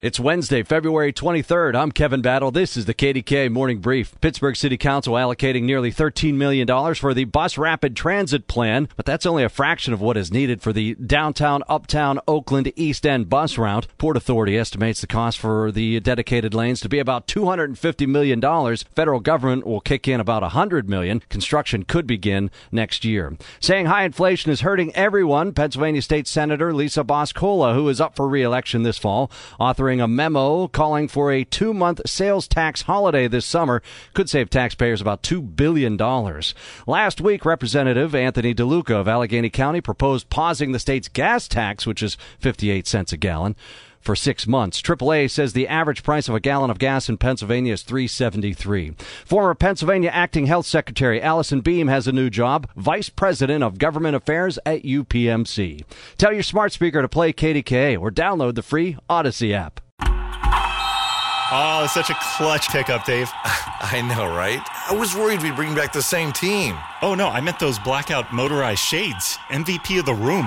It's Wednesday, February 23rd. I'm Kevin Battle. This is the KDKA Morning Brief. Pittsburgh City Council allocating nearly $13 million for the bus rapid transit plan, but that's only a fraction of what is needed for the downtown, uptown, Oakland, East End bus route. Port Authority estimates the cost for the dedicated lanes to be about $250 million. Federal government will kick in about 100 million. Construction could begin next year. Saying high inflation is hurting everyone, Pennsylvania State Senator Lisa Boscola, who is up for re-election this fall, authoring a memo calling for a two month sales tax holiday this summer could save taxpayers about $2 billion. Last week, Representative Anthony DeLuca of Allegheny County proposed pausing the state's gas tax, which is 58 cents a gallon for six months. AAA says the average price of a gallon of gas in Pennsylvania is 373. Former Pennsylvania Acting Health Secretary Allison Beam has a new job, Vice President of Government Affairs at UPMC. Tell your smart speaker to play KDKA or download the free Odyssey app. Oh, such a clutch pickup, Dave. I know, right? I was worried we'd bring back the same team. Oh, no, I meant those blackout motorized shades. MVP of the room.